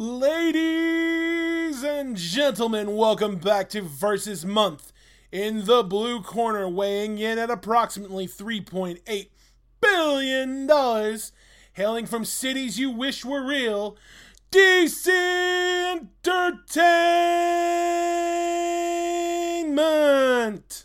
Ladies and gentlemen, welcome back to Versus Month. In the blue corner, weighing in at approximately $3.8 billion, hailing from cities you wish were real, DC Entertainment!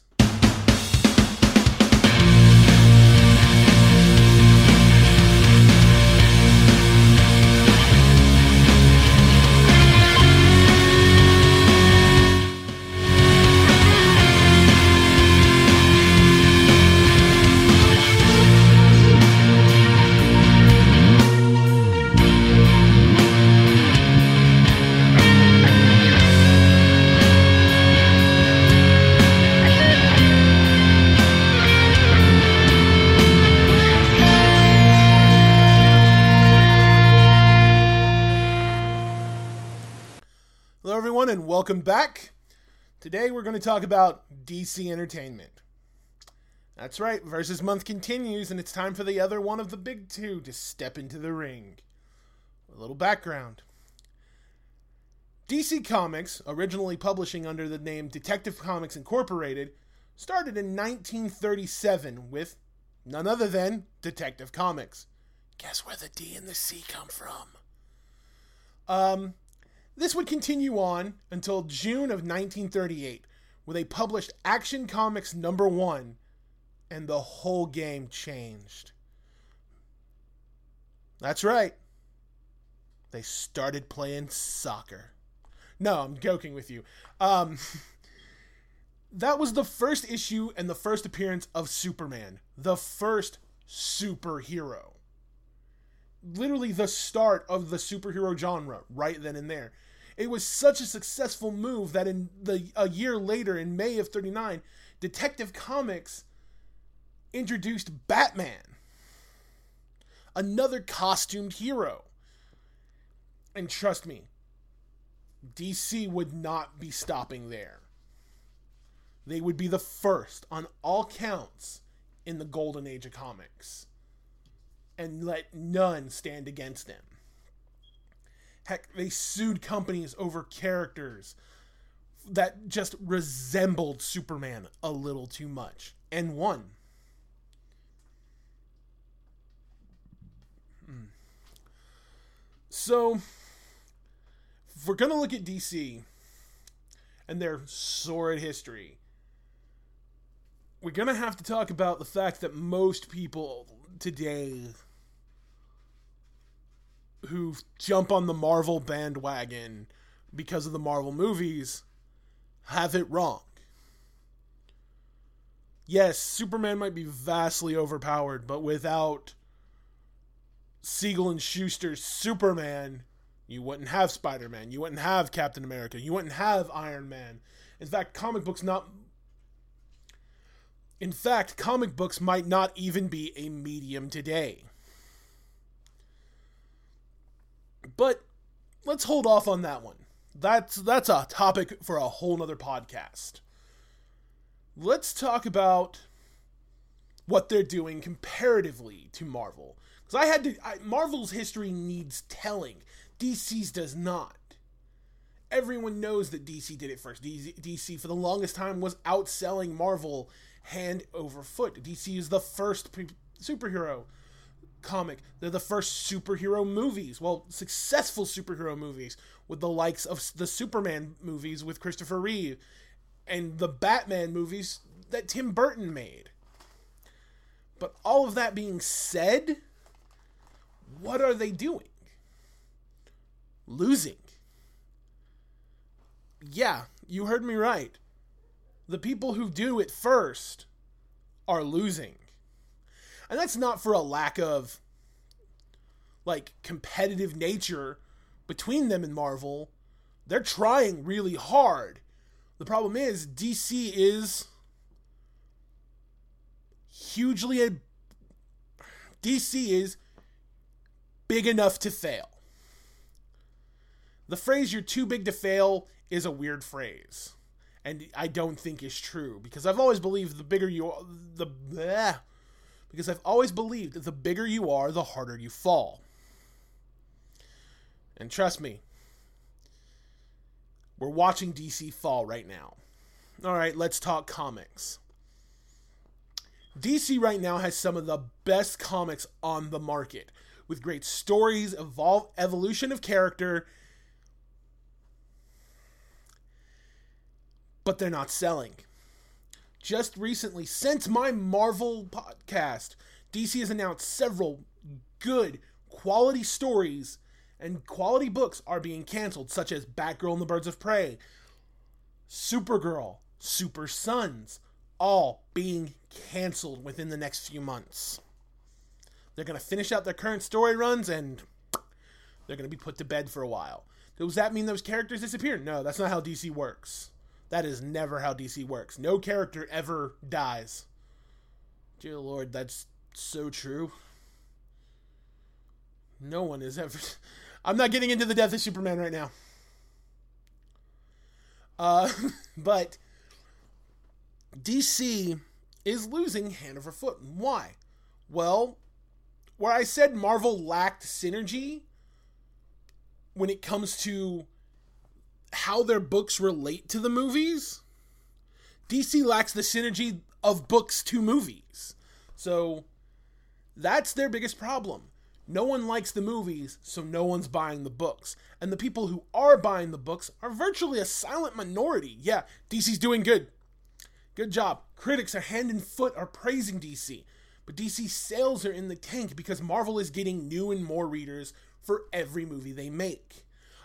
Welcome back. Today, we're going to talk about DC Entertainment. That's right, Versus Month continues, and it's time for the other one of the big two to step into the ring. A little background DC Comics, originally publishing under the name Detective Comics Incorporated, started in 1937 with none other than Detective Comics. Guess where the D and the C come from? Um, this would continue on until June of 1938, where they published Action Comics number one, and the whole game changed. That's right. They started playing soccer. No, I'm joking with you. Um, that was the first issue and the first appearance of Superman, the first superhero. Literally the start of the superhero genre, right then and there. It was such a successful move that in the a year later, in May of '39, Detective Comics introduced Batman, another costumed hero. And trust me, DC would not be stopping there. They would be the first on all counts in the golden age of comics and let none stand against them. Heck, they sued companies over characters that just resembled Superman a little too much and won. Hmm. So, if we're going to look at DC and their sordid history, we're going to have to talk about the fact that most people today who jump on the Marvel bandwagon because of the Marvel movies have it wrong. Yes, Superman might be vastly overpowered, but without Siegel and Shuster's Superman, you wouldn't have Spider-Man, you wouldn't have Captain America, you wouldn't have Iron Man. In fact, comic books not In fact, comic books might not even be a medium today. But let's hold off on that one. That's that's a topic for a whole nother podcast. Let's talk about what they're doing comparatively to Marvel. Because I had to, I, Marvel's history needs telling. DC's does not. Everyone knows that DC did it first. DC, DC for the longest time was outselling Marvel hand over foot. DC is the first pre- superhero comic. They're the first superhero movies. Well, successful superhero movies with the likes of the Superman movies with Christopher Reeve and the Batman movies that Tim Burton made. But all of that being said, what are they doing? Losing. Yeah, you heard me right. The people who do it first are losing. And that's not for a lack of like competitive nature between them and Marvel. They're trying really hard. The problem is DC is hugely a DC is big enough to fail. The phrase you're too big to fail is a weird phrase. And I don't think is true because I've always believed the bigger you the bleh, because I've always believed that the bigger you are, the harder you fall. And trust me, We're watching DC fall right now. All right, let's talk comics. DC right now has some of the best comics on the market with great stories, evolve evolution of character, but they're not selling. Just recently, since my Marvel podcast, DC has announced several good quality stories and quality books are being canceled, such as Batgirl and the Birds of Prey, Supergirl, Super Sons, all being canceled within the next few months. They're going to finish out their current story runs and they're going to be put to bed for a while. Does that mean those characters disappear? No, that's not how DC works. That is never how DC works. No character ever dies. Dear Lord, that's so true. No one is ever. I'm not getting into the death of Superman right now. Uh, but DC is losing hand over foot. Why? Well, where I said Marvel lacked synergy when it comes to how their books relate to the movies, DC lacks the synergy of books to movies. So that's their biggest problem. No one likes the movies, so no one's buying the books. And the people who are buying the books are virtually a silent minority. Yeah, DC's doing good. Good job. Critics are hand and foot are praising DC. But DC sales are in the tank because Marvel is getting new and more readers for every movie they make.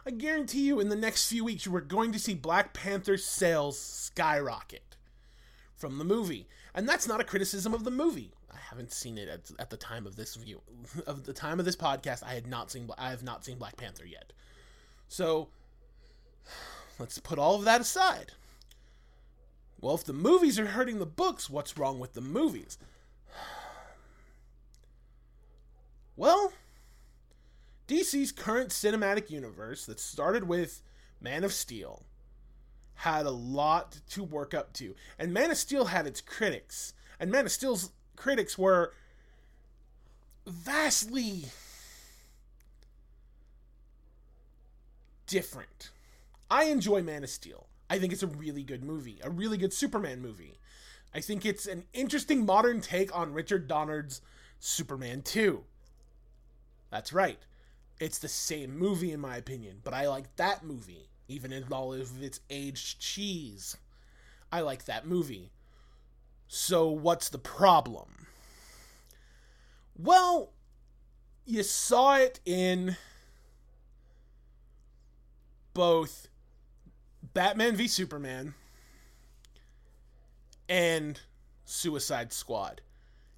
I guarantee you in the next few weeks you are going to see Black Panther sales skyrocket from the movie. And that's not a criticism of the movie. I haven't seen it at, at the time of this view of the time of this podcast. I had not seen I have not seen Black Panther yet. So let's put all of that aside. Well, if the movies are hurting the books, what's wrong with the movies? Well, DC's current cinematic universe that started with Man of Steel had a lot to work up to. And Man of Steel had its critics. And Man of Steel's critics were vastly different. I enjoy Man of Steel. I think it's a really good movie, a really good Superman movie. I think it's an interesting modern take on Richard Donner's Superman 2. That's right. It's the same movie, in my opinion, but I like that movie, even in all of its aged cheese. I like that movie. So, what's the problem? Well, you saw it in both Batman v Superman and Suicide Squad.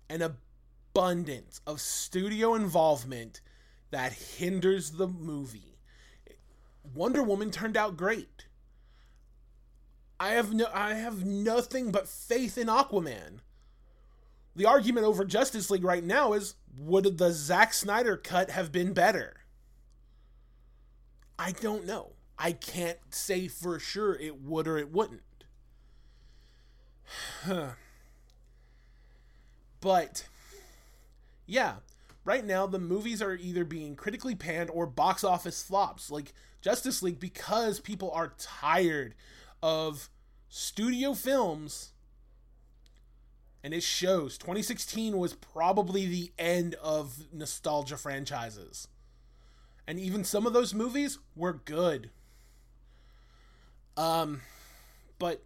An abundance of studio involvement that hinders the movie. Wonder Woman turned out great. I have no I have nothing but faith in Aquaman. The argument over Justice League right now is would the Zack Snyder cut have been better? I don't know. I can't say for sure it would or it wouldn't. but yeah, right now the movies are either being critically panned or box office flops. Like Justice League because people are tired of studio films and it shows. 2016 was probably the end of nostalgia franchises. And even some of those movies were good. Um but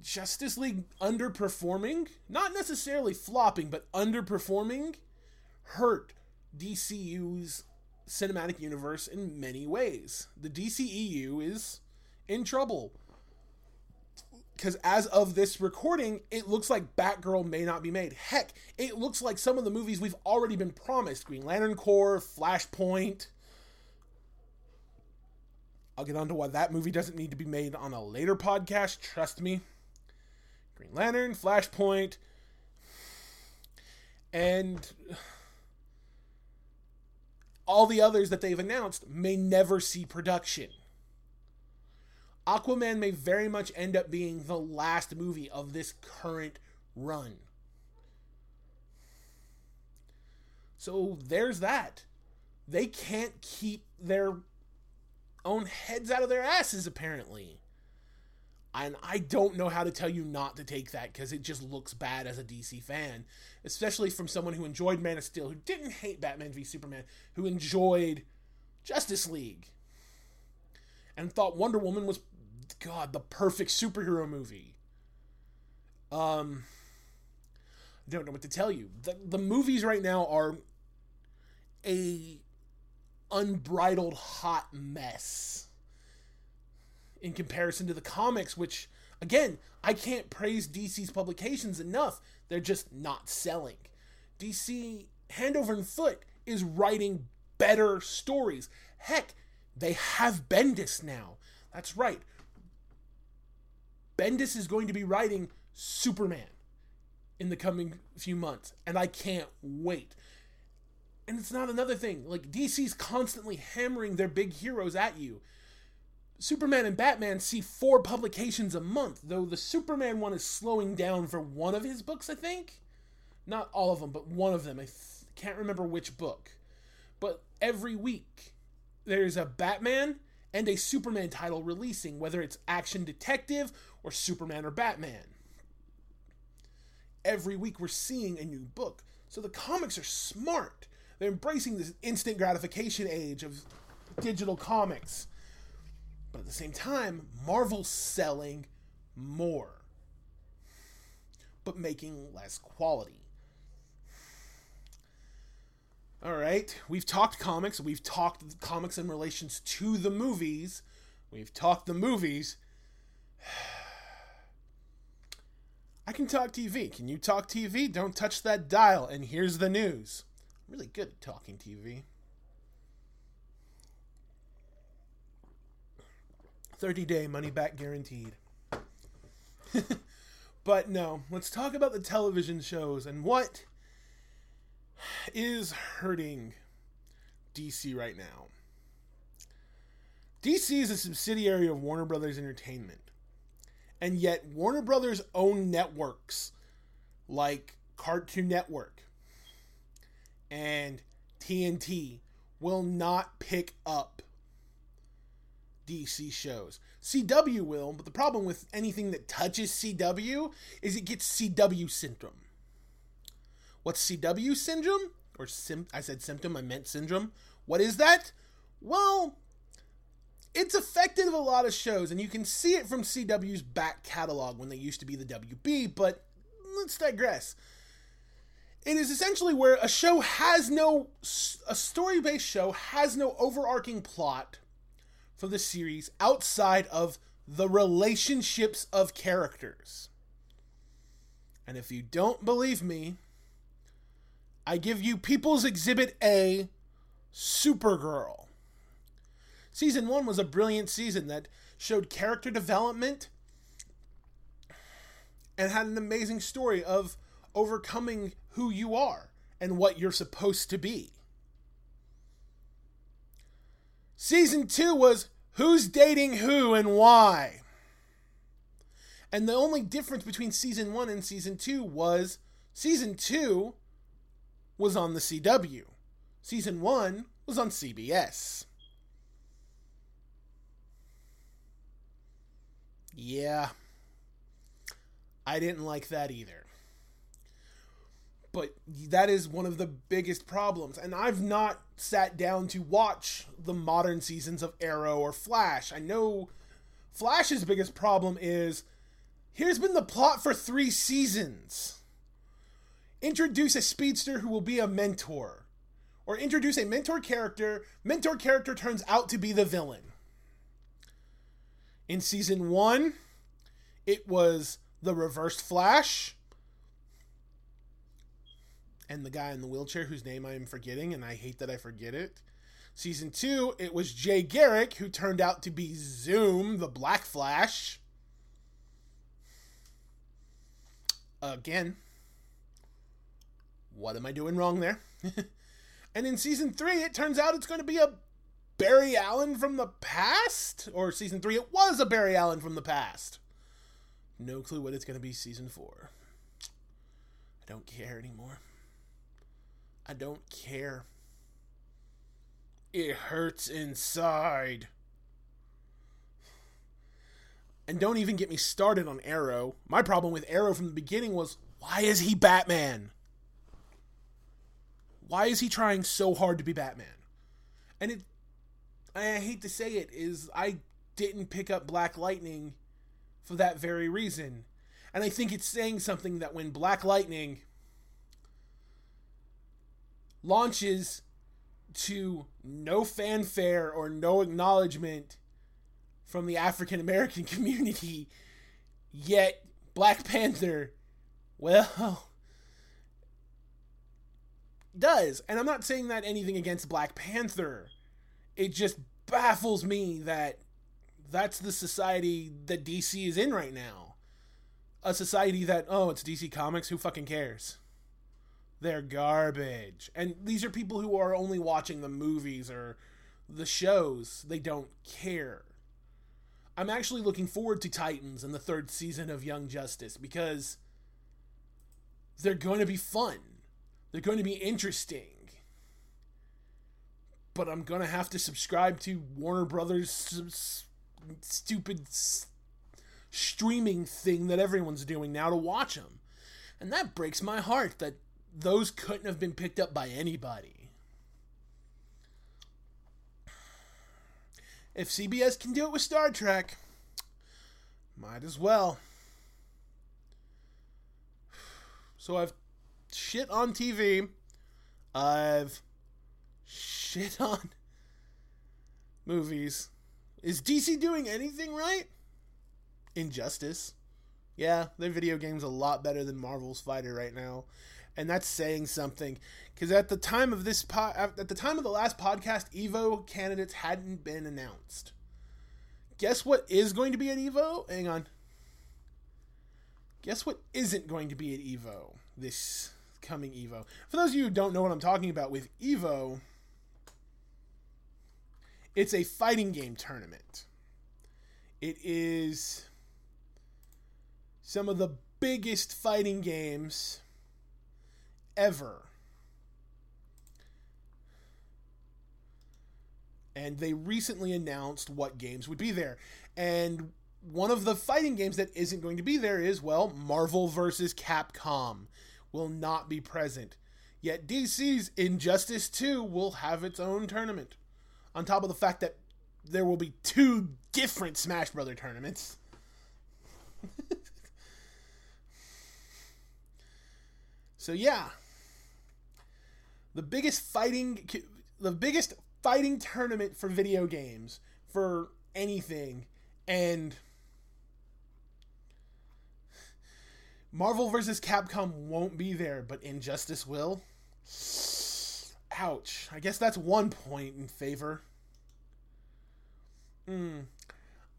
justice league underperforming not necessarily flopping but underperforming hurt dcu's cinematic universe in many ways the dceu is in trouble because as of this recording, it looks like Batgirl may not be made. Heck, it looks like some of the movies we've already been promised Green Lantern Corps, Flashpoint. I'll get on to why that movie doesn't need to be made on a later podcast, trust me. Green Lantern, Flashpoint, and all the others that they've announced may never see production. Aquaman may very much end up being the last movie of this current run. So there's that. They can't keep their own heads out of their asses, apparently. And I don't know how to tell you not to take that because it just looks bad as a DC fan, especially from someone who enjoyed Man of Steel, who didn't hate Batman v Superman, who enjoyed Justice League, and thought Wonder Woman was, God, the perfect superhero movie. Um, I don't know what to tell you. The, the movies right now are a unbridled hot mess in comparison to the comics, which, again, I can't praise DC's publications enough. They're just not selling. DC, hand over and foot, is writing better stories. Heck, they have Bendis now. That's right. Bendis is going to be writing Superman in the coming few months, and I can't wait. And it's not another thing. Like, DC's constantly hammering their big heroes at you. Superman and Batman see four publications a month, though the Superman one is slowing down for one of his books, I think. Not all of them, but one of them. I can't remember which book. But every week, there's a Batman and a Superman title releasing, whether it's Action Detective or Superman or Batman. Every week, we're seeing a new book. So the comics are smart. They're embracing this instant gratification age of digital comics but at the same time, Marvel's selling more, but making less quality. All right, we've talked comics, we've talked comics in relations to the movies, we've talked the movies. I can talk TV. Can you talk TV? Don't touch that dial. And here's the news. I'm really good at talking TV. 30 day money back guaranteed. but no, let's talk about the television shows and what is hurting DC right now. DC is a subsidiary of Warner Brothers Entertainment. And yet, Warner Brothers own networks like Cartoon Network and TNT will not pick up DC shows. CW will, but the problem with anything that touches CW is it gets CW syndrome. What's CW syndrome? Or sim- I said symptom, I meant syndrome. What is that? Well, it's affected a lot of shows, and you can see it from CW's back catalog when they used to be the WB, but let's digress. It is essentially where a show has no, a story based show has no overarching plot for the series outside of the relationships of characters. And if you don't believe me, I give you People's Exhibit A Supergirl. Season 1 was a brilliant season that showed character development and had an amazing story of overcoming who you are and what you're supposed to be. Season two was who's dating who and why. And the only difference between season one and season two was season two was on the CW, season one was on CBS. Yeah, I didn't like that either but that is one of the biggest problems. And I've not sat down to watch the modern seasons of Arrow or Flash. I know Flash's biggest problem is here's been the plot for three seasons. Introduce a speedster who will be a mentor. Or introduce a mentor character. Mentor character turns out to be the villain. In season one, it was the reversed Flash and the guy in the wheelchair whose name I am forgetting, and I hate that I forget it. Season two, it was Jay Garrick who turned out to be Zoom, the Black Flash. Again, what am I doing wrong there? and in season three, it turns out it's going to be a Barry Allen from the past? Or season three, it was a Barry Allen from the past. No clue what it's going to be season four. I don't care anymore. I don't care. It hurts inside. And don't even get me started on Arrow. My problem with Arrow from the beginning was why is he Batman? Why is he trying so hard to be Batman? And it I hate to say it is I didn't pick up Black Lightning for that very reason. And I think it's saying something that when Black Lightning launches to no fanfare or no acknowledgement from the African American community, yet Black Panther, well, does. And I'm not saying that anything against Black Panther. It just baffles me that that's the society that DC is in right now. A society that, oh, it's DC Comics, who fucking cares? They're garbage. And these are people who are only watching the movies or the shows. They don't care. I'm actually looking forward to Titans and the third season of Young Justice because they're going to be fun. They're going to be interesting. But I'm going to have to subscribe to Warner Brothers' stupid streaming thing that everyone's doing now to watch them. And that breaks my heart that those couldn't have been picked up by anybody. If CBS can do it with Star Trek, might as well. So I've shit on TV. I've shit on movies. Is DC doing anything right? Injustice. Yeah, their video game's a lot better than Marvel's Fighter right now and that's saying something. Because at the time of this po- at the time of the last podcast evo candidates hadn't been announced. Guess what is going to be at evo? Hang on. Guess what isn't going to be at evo this coming evo? For those of you who don't know what i'm talking about with evo it's a fighting game tournament. It is some of the biggest fighting games ever. And they recently announced what games would be there. And one of the fighting games that isn't going to be there is, well, Marvel vs. Capcom will not be present. Yet DC's Injustice 2 will have its own tournament. On top of the fact that there will be two different Smash Brother tournaments. so yeah, the biggest fighting the biggest fighting tournament for video games for anything and Marvel vs. Capcom won't be there, but Injustice will. Ouch. I guess that's one point in favor. Hmm.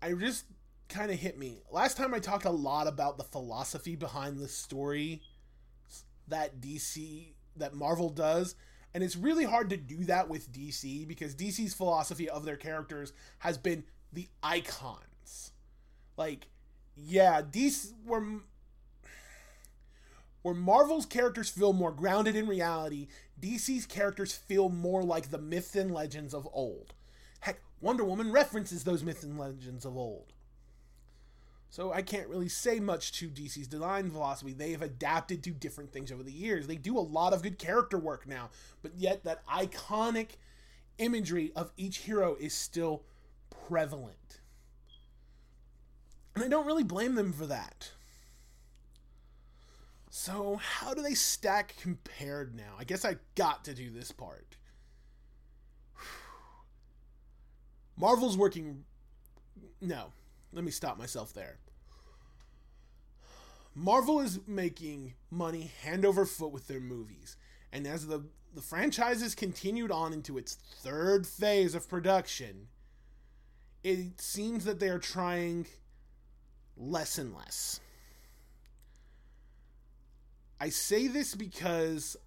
I just kind of hit me. Last time I talked a lot about the philosophy behind the story that DC that Marvel does. And it's really hard to do that with DC because DC's philosophy of their characters has been the icons. Like, yeah, DC were where Marvel's characters feel more grounded in reality, DC's characters feel more like the myths and legends of old. Heck, Wonder Woman references those myths and legends of old. So I can't really say much to DC's design philosophy. They have adapted to different things over the years. They do a lot of good character work now, but yet that iconic imagery of each hero is still prevalent. And I don't really blame them for that. So, how do they stack compared now? I guess I got to do this part. Marvel's working. No, let me stop myself there. Marvel is making money hand over foot with their movies. And as the, the franchise franchises continued on into its third phase of production, it seems that they are trying less and less. I say this because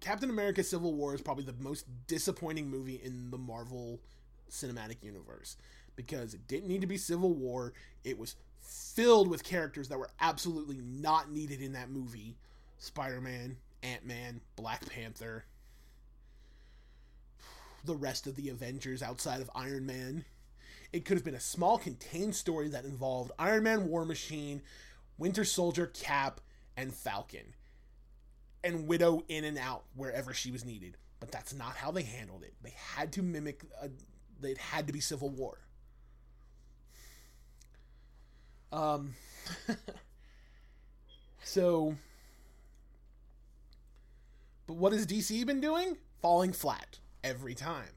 Captain America Civil War is probably the most disappointing movie in the Marvel Cinematic Universe because it didn't need to be Civil War. It was filled with characters that were absolutely not needed in that movie Spider Man, Ant Man, Black Panther, the rest of the Avengers outside of Iron Man. It could have been a small contained story that involved Iron Man, War Machine, Winter Soldier, Cap, and Falcon. And Widow in and out wherever she was needed. But that's not how they handled it. They had to mimic, a, it had to be Civil War. Um, so, but what has DC been doing? Falling flat every time.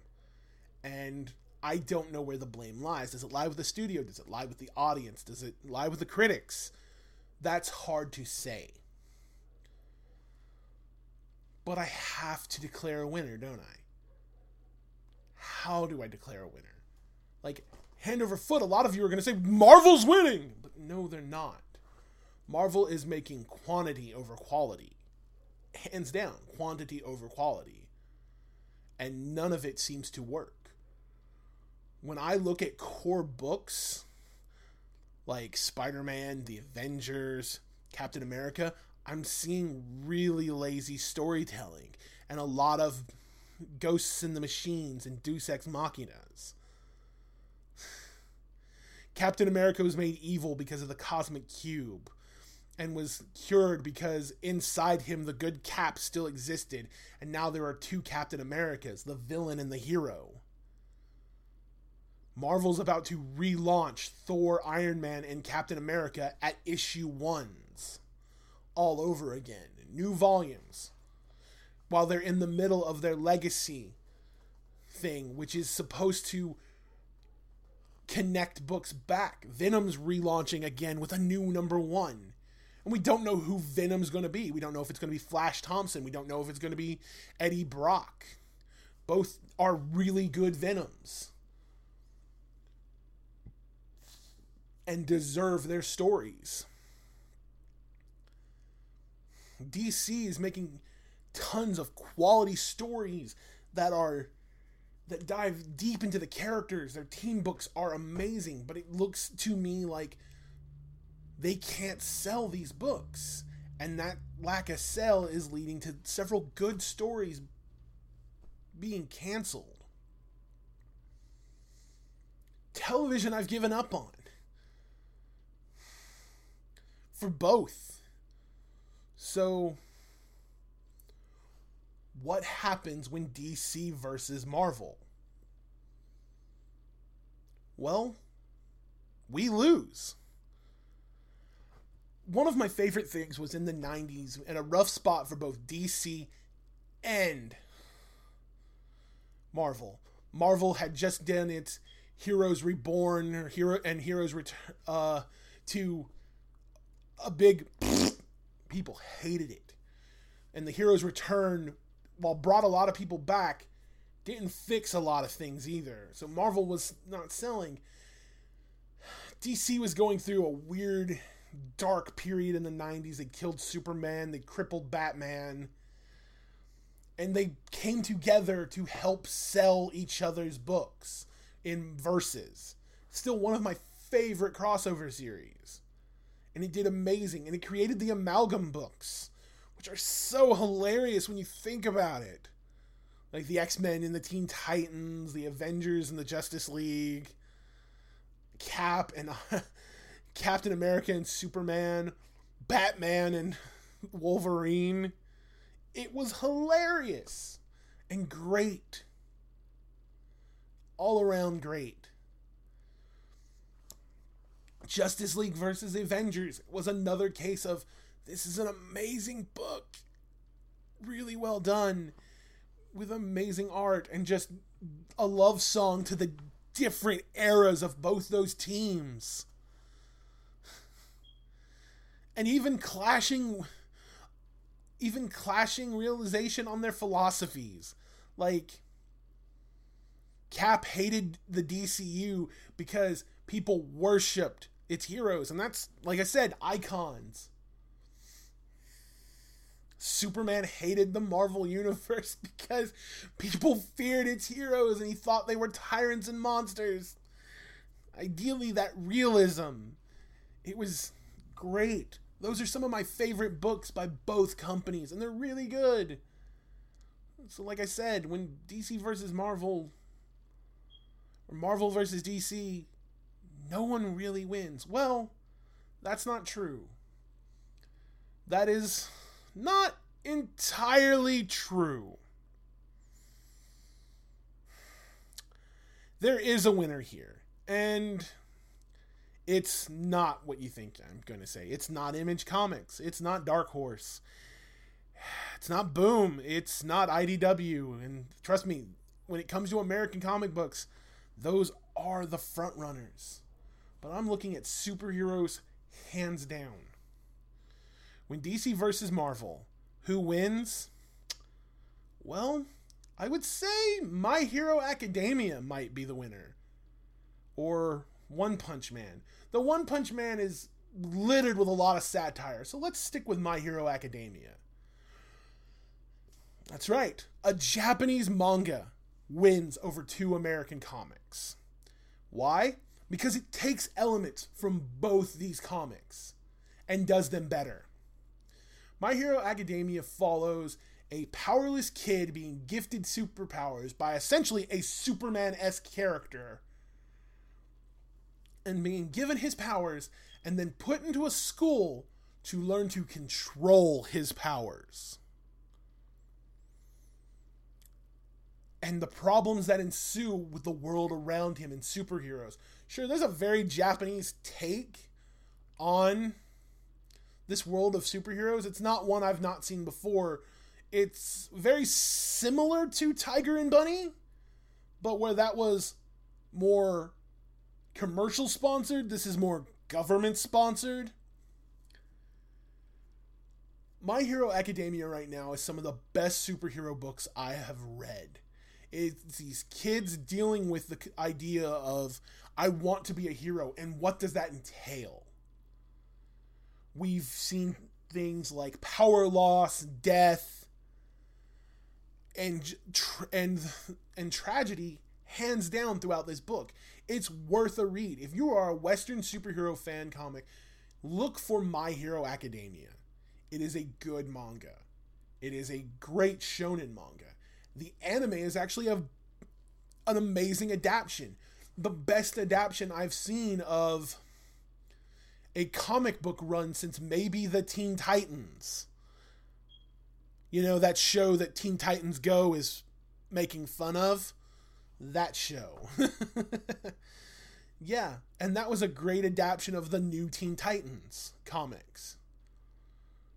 And I don't know where the blame lies. Does it lie with the studio? Does it lie with the audience? Does it lie with the critics? That's hard to say. But I have to declare a winner, don't I? How do I declare a winner? Like, hand over foot, a lot of you are going to say, Marvel's winning! But no, they're not. Marvel is making quantity over quality. Hands down, quantity over quality. And none of it seems to work when I look at core books like Spider Man, The Avengers, Captain America, I'm seeing really lazy storytelling and a lot of ghosts in the machines and Deus Ex Machinas. Captain America was made evil because of the cosmic cube and was cured because inside him the good cap still existed and now there are two Captain Americas, the villain and the hero. Marvel's about to relaunch Thor, Iron Man, and Captain America at issue ones all over again, new volumes, while they're in the middle of their legacy thing, which is supposed to connect books back. Venom's relaunching again with a new number one. And we don't know who Venom's going to be. We don't know if it's going to be Flash Thompson. We don't know if it's going to be Eddie Brock. Both are really good Venoms. and deserve their stories. DC is making tons of quality stories that are that dive deep into the characters. Their team books are amazing, but it looks to me like they can't sell these books. And that lack of sell is leading to several good stories being canceled. Television, I've given up on for both. So, what happens when DC versus Marvel? Well, we lose. One of my favorite things was in the 90s and a rough spot for both DC and Marvel. Marvel had just done its Heroes Reborn Hero and Heroes Return uh, to a big people hated it. And the Heroes Return, while brought a lot of people back, didn't fix a lot of things either. So Marvel was not selling. DC was going through a weird, dark period in the 90s. They killed Superman, they crippled Batman. And they came together to help sell each other's books in verses. Still one of my favorite crossover series and it did amazing. And it created the amalgam books, which are so hilarious when you think about it. Like the X Men and the Teen Titans, the Avengers and the Justice League, Cap and Captain America and Superman, Batman and Wolverine. It was hilarious and great. All around great. Justice League versus Avengers was another case of this is an amazing book. Really well done with amazing art and just a love song to the different eras of both those teams. And even clashing even clashing realization on their philosophies. Like Cap hated the DCU because people worshipped its heroes, and that's like I said, icons. Superman hated the Marvel universe because people feared its heroes and he thought they were tyrants and monsters. Ideally, that realism. It was great. Those are some of my favorite books by both companies, and they're really good. So, like I said, when DC versus Marvel or Marvel versus DC, no one really wins. Well, that's not true. That is not entirely true. There is a winner here, and it's not what you think I'm going to say. It's not Image Comics. It's not Dark Horse. It's not Boom. It's not IDW. And trust me, when it comes to American comic books, those are the front runners. But I'm looking at superheroes hands down. When DC versus Marvel, who wins? Well, I would say My Hero Academia might be the winner. Or One Punch Man. The One Punch Man is littered with a lot of satire, so let's stick with My Hero Academia. That's right. A Japanese manga wins over two American comics. Why? Because it takes elements from both these comics and does them better. My Hero Academia follows a powerless kid being gifted superpowers by essentially a Superman esque character and being given his powers and then put into a school to learn to control his powers. and the problems that ensue with the world around him and superheroes. Sure, there's a very Japanese take on this world of superheroes. It's not one I've not seen before. It's very similar to Tiger and Bunny, but where that was more commercial sponsored, this is more government sponsored. My Hero Academia right now is some of the best superhero books I have read it's these kids dealing with the idea of I want to be a hero and what does that entail? We've seen things like power loss, death, and and and tragedy hands down throughout this book. It's worth a read. If you are a western superhero fan comic, look for My Hero Academia. It is a good manga. It is a great shonen manga the anime is actually a an amazing adaptation. The best adaptation I've seen of a comic book run since maybe the Teen Titans. You know, that show that Teen Titans Go is making fun of? That show. yeah, and that was a great adaptation of the new Teen Titans comics.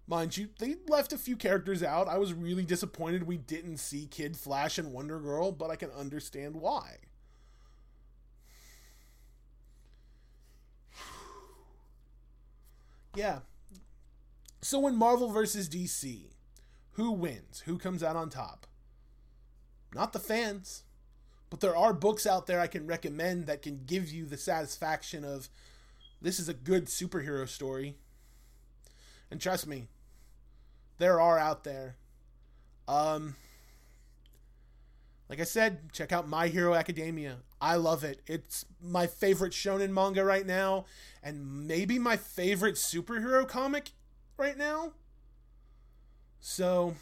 Mind you, they left a few characters out. I was really disappointed we didn't see Kid Flash and Wonder Girl, but I can understand why. Yeah. So when Marvel versus DC, who wins? Who comes out on top? Not the fans. But there are books out there I can recommend that can give you the satisfaction of this is a good superhero story. And trust me, there are out there. Um, like I said, check out My Hero Academia. I love it. It's my favorite shonen manga right now, and maybe my favorite superhero comic right now. So,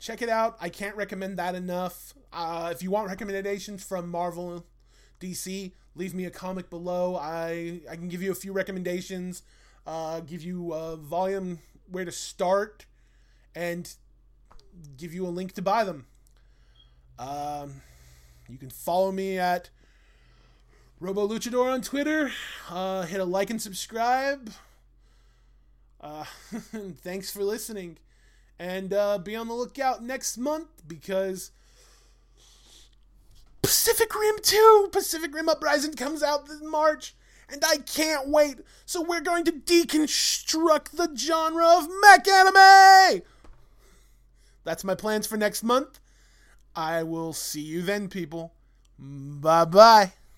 check it out. I can't recommend that enough. Uh, if you want recommendations from Marvel, DC, leave me a comment below. I I can give you a few recommendations. Uh, give you a volume where to start and give you a link to buy them. Um, you can follow me at Robo Luchador on Twitter. Uh, hit a like and subscribe. Uh, thanks for listening. And uh, be on the lookout next month because Pacific Rim 2, Pacific Rim Uprising comes out in March and I can't wait. So we're going to deconstruct the genre of mech anime. That's my plans for next month. I will see you then, people. Bye bye.